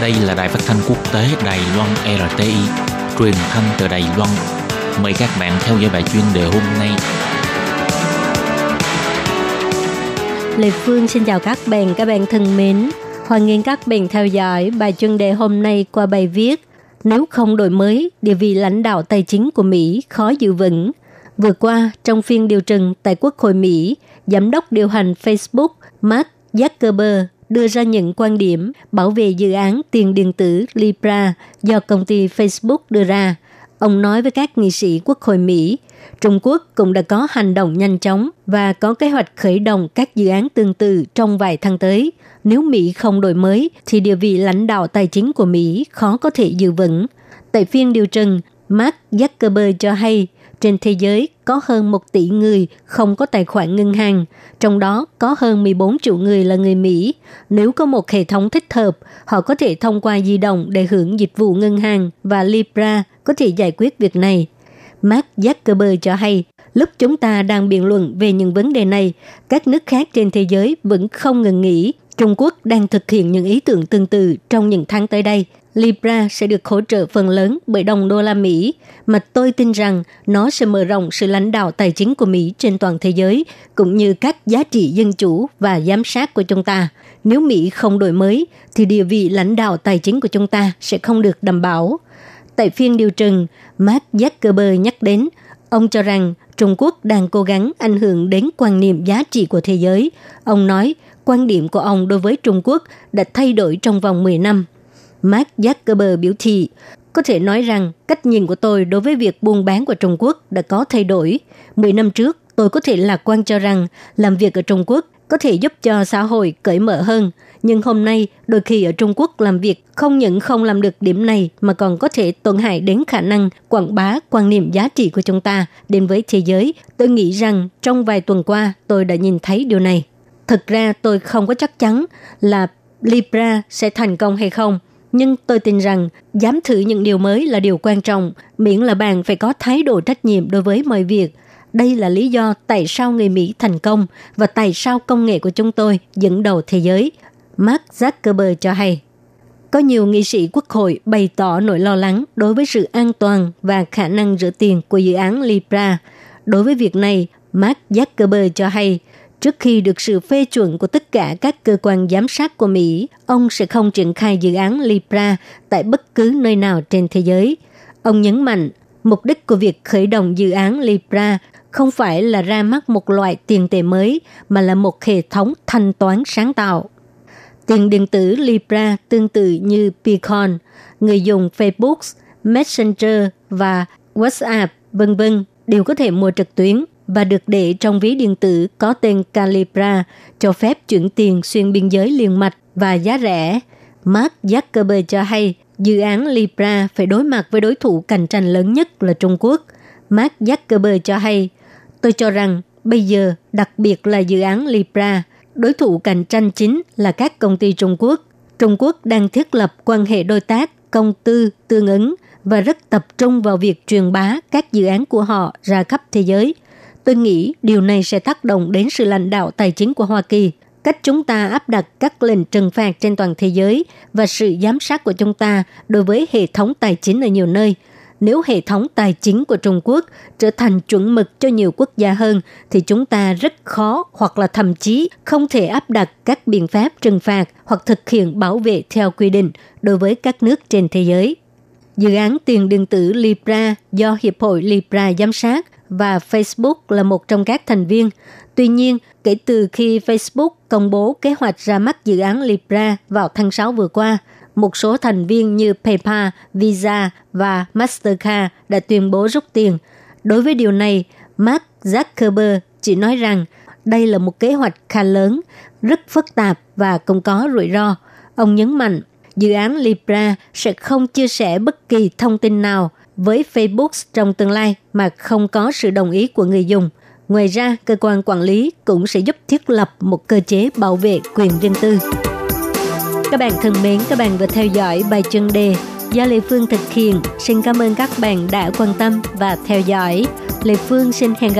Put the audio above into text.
Đây là đài phát thanh quốc tế Đài Loan RTI, truyền thanh từ Đài Loan. Mời các bạn theo dõi bài chuyên đề hôm nay. Lê Phương xin chào các bạn, các bạn thân mến. Hoan nghênh các bạn theo dõi bài chuyên đề hôm nay qua bài viết Nếu không đổi mới, địa vị lãnh đạo tài chính của Mỹ khó giữ vững. Vừa qua, trong phiên điều trần tại Quốc hội Mỹ, Giám đốc điều hành Facebook Mark Zuckerberg đưa ra những quan điểm bảo vệ dự án tiền điện tử Libra do công ty Facebook đưa ra. Ông nói với các nghị sĩ Quốc hội Mỹ, Trung Quốc cũng đã có hành động nhanh chóng và có kế hoạch khởi động các dự án tương tự trong vài tháng tới. Nếu Mỹ không đổi mới, thì địa vị lãnh đạo tài chính của Mỹ khó có thể giữ vững. Tại phiên điều trần, Mark Zuckerberg cho hay trên thế giới có hơn 1 tỷ người không có tài khoản ngân hàng, trong đó có hơn 14 triệu người là người Mỹ. Nếu có một hệ thống thích hợp, họ có thể thông qua di động để hưởng dịch vụ ngân hàng và Libra có thể giải quyết việc này. Mark Zuckerberg cho hay, lúc chúng ta đang biện luận về những vấn đề này, các nước khác trên thế giới vẫn không ngừng nghỉ. Trung Quốc đang thực hiện những ý tưởng tương tự trong những tháng tới đây – Libra sẽ được hỗ trợ phần lớn bởi đồng đô la Mỹ, mà tôi tin rằng nó sẽ mở rộng sự lãnh đạo tài chính của Mỹ trên toàn thế giới, cũng như các giá trị dân chủ và giám sát của chúng ta. Nếu Mỹ không đổi mới, thì địa vị lãnh đạo tài chính của chúng ta sẽ không được đảm bảo. Tại phiên điều trần, Mark Zuckerberg nhắc đến, ông cho rằng Trung Quốc đang cố gắng ảnh hưởng đến quan niệm giá trị của thế giới. Ông nói, quan điểm của ông đối với Trung Quốc đã thay đổi trong vòng 10 năm – Mark Zuckerberg biểu thị, có thể nói rằng cách nhìn của tôi đối với việc buôn bán của Trung Quốc đã có thay đổi. Mười năm trước, tôi có thể lạc quan cho rằng làm việc ở Trung Quốc có thể giúp cho xã hội cởi mở hơn. Nhưng hôm nay, đôi khi ở Trung Quốc làm việc không những không làm được điểm này mà còn có thể tổn hại đến khả năng quảng bá quan niệm giá trị của chúng ta đến với thế giới. Tôi nghĩ rằng trong vài tuần qua tôi đã nhìn thấy điều này. Thực ra tôi không có chắc chắn là Libra sẽ thành công hay không – nhưng tôi tin rằng dám thử những điều mới là điều quan trọng, miễn là bạn phải có thái độ trách nhiệm đối với mọi việc. Đây là lý do tại sao người Mỹ thành công và tại sao công nghệ của chúng tôi dẫn đầu thế giới. Mark Zuckerberg cho hay. Có nhiều nghị sĩ quốc hội bày tỏ nỗi lo lắng đối với sự an toàn và khả năng rửa tiền của dự án Libra. Đối với việc này, Mark Zuckerberg cho hay Trước khi được sự phê chuẩn của tất cả các cơ quan giám sát của Mỹ, ông sẽ không triển khai dự án Libra tại bất cứ nơi nào trên thế giới. Ông nhấn mạnh, mục đích của việc khởi động dự án Libra không phải là ra mắt một loại tiền tệ mới, mà là một hệ thống thanh toán sáng tạo. Tiền điện tử Libra tương tự như Bitcoin, người dùng Facebook, Messenger và WhatsApp, vân vân đều có thể mua trực tuyến và được để trong ví điện tử có tên Calibra, cho phép chuyển tiền xuyên biên giới liền mạch và giá rẻ. Mark Zuckerberg cho hay dự án Libra phải đối mặt với đối thủ cạnh tranh lớn nhất là Trung Quốc. Mark Zuckerberg cho hay, tôi cho rằng bây giờ, đặc biệt là dự án Libra, đối thủ cạnh tranh chính là các công ty Trung Quốc. Trung Quốc đang thiết lập quan hệ đối tác, công tư, tương ứng và rất tập trung vào việc truyền bá các dự án của họ ra khắp thế giới – Tôi nghĩ điều này sẽ tác động đến sự lãnh đạo tài chính của Hoa Kỳ, cách chúng ta áp đặt các lệnh trừng phạt trên toàn thế giới và sự giám sát của chúng ta đối với hệ thống tài chính ở nhiều nơi. Nếu hệ thống tài chính của Trung Quốc trở thành chuẩn mực cho nhiều quốc gia hơn, thì chúng ta rất khó hoặc là thậm chí không thể áp đặt các biện pháp trừng phạt hoặc thực hiện bảo vệ theo quy định đối với các nước trên thế giới. Dự án tiền điện tử Libra do Hiệp hội Libra giám sát và Facebook là một trong các thành viên. Tuy nhiên, kể từ khi Facebook công bố kế hoạch ra mắt dự án Libra vào tháng 6 vừa qua, một số thành viên như PayPal, Visa và Mastercard đã tuyên bố rút tiền. Đối với điều này, Mark Zuckerberg chỉ nói rằng đây là một kế hoạch khá lớn, rất phức tạp và cũng có rủi ro. Ông nhấn mạnh, dự án Libra sẽ không chia sẻ bất kỳ thông tin nào với Facebook trong tương lai mà không có sự đồng ý của người dùng. Ngoài ra, cơ quan quản lý cũng sẽ giúp thiết lập một cơ chế bảo vệ quyền riêng tư. Các bạn thân mến, các bạn vừa theo dõi bài chân đề do Lê Phương thực hiện. Xin cảm ơn các bạn đã quan tâm và theo dõi. Lê Phương xin hẹn gặp